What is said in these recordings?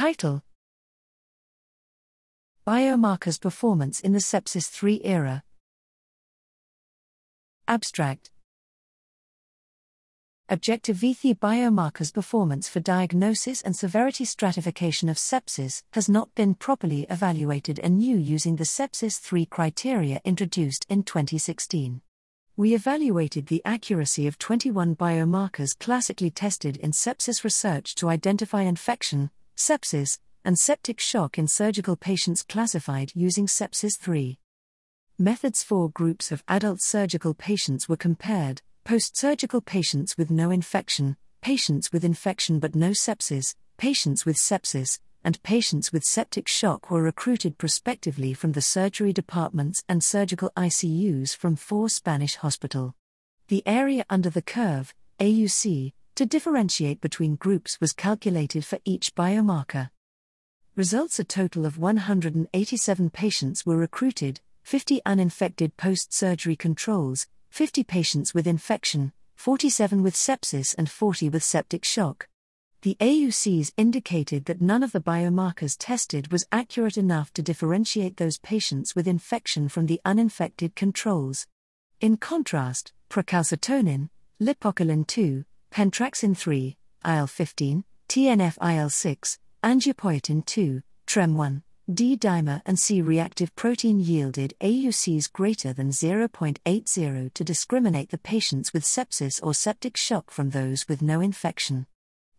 Title Biomarkers Performance in the Sepsis 3 Era. Abstract Objective VITHI biomarkers performance for diagnosis and severity stratification of sepsis has not been properly evaluated anew using the Sepsis 3 criteria introduced in 2016. We evaluated the accuracy of 21 biomarkers classically tested in sepsis research to identify infection, sepsis, and septic shock in surgical patients classified using Sepsis 3. Methods for groups of adult surgical patients were compared post surgical patients with no infection, patients with infection but no sepsis, patients with sepsis, and patients with septic shock were recruited prospectively from the surgery departments and surgical ICUs from four Spanish hospital. The area under the curve, AUC, to differentiate between groups was calculated for each biomarker. Results A total of 187 patients were recruited, 50 uninfected post surgery controls, 50 patients with infection, 47 with sepsis, and 40 with septic shock. The AUCs indicated that none of the biomarkers tested was accurate enough to differentiate those patients with infection from the uninfected controls. In contrast, procalcitonin, lipocalin 2, pentraxin 3, IL 15, TNF IL 6, angiopoietin 2, TREM1, D dimer and C reactive protein yielded AUCs greater than 0.80 to discriminate the patients with sepsis or septic shock from those with no infection.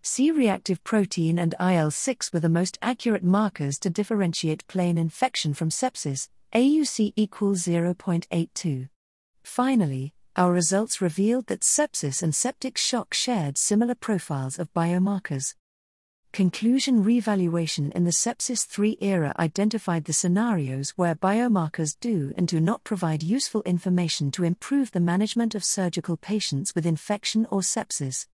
C reactive protein and IL 6 were the most accurate markers to differentiate plain infection from sepsis, AUC equals 0.82. Finally, our results revealed that sepsis and septic shock shared similar profiles of biomarkers. Conclusion Revaluation in the Sepsis 3 era identified the scenarios where biomarkers do and do not provide useful information to improve the management of surgical patients with infection or sepsis.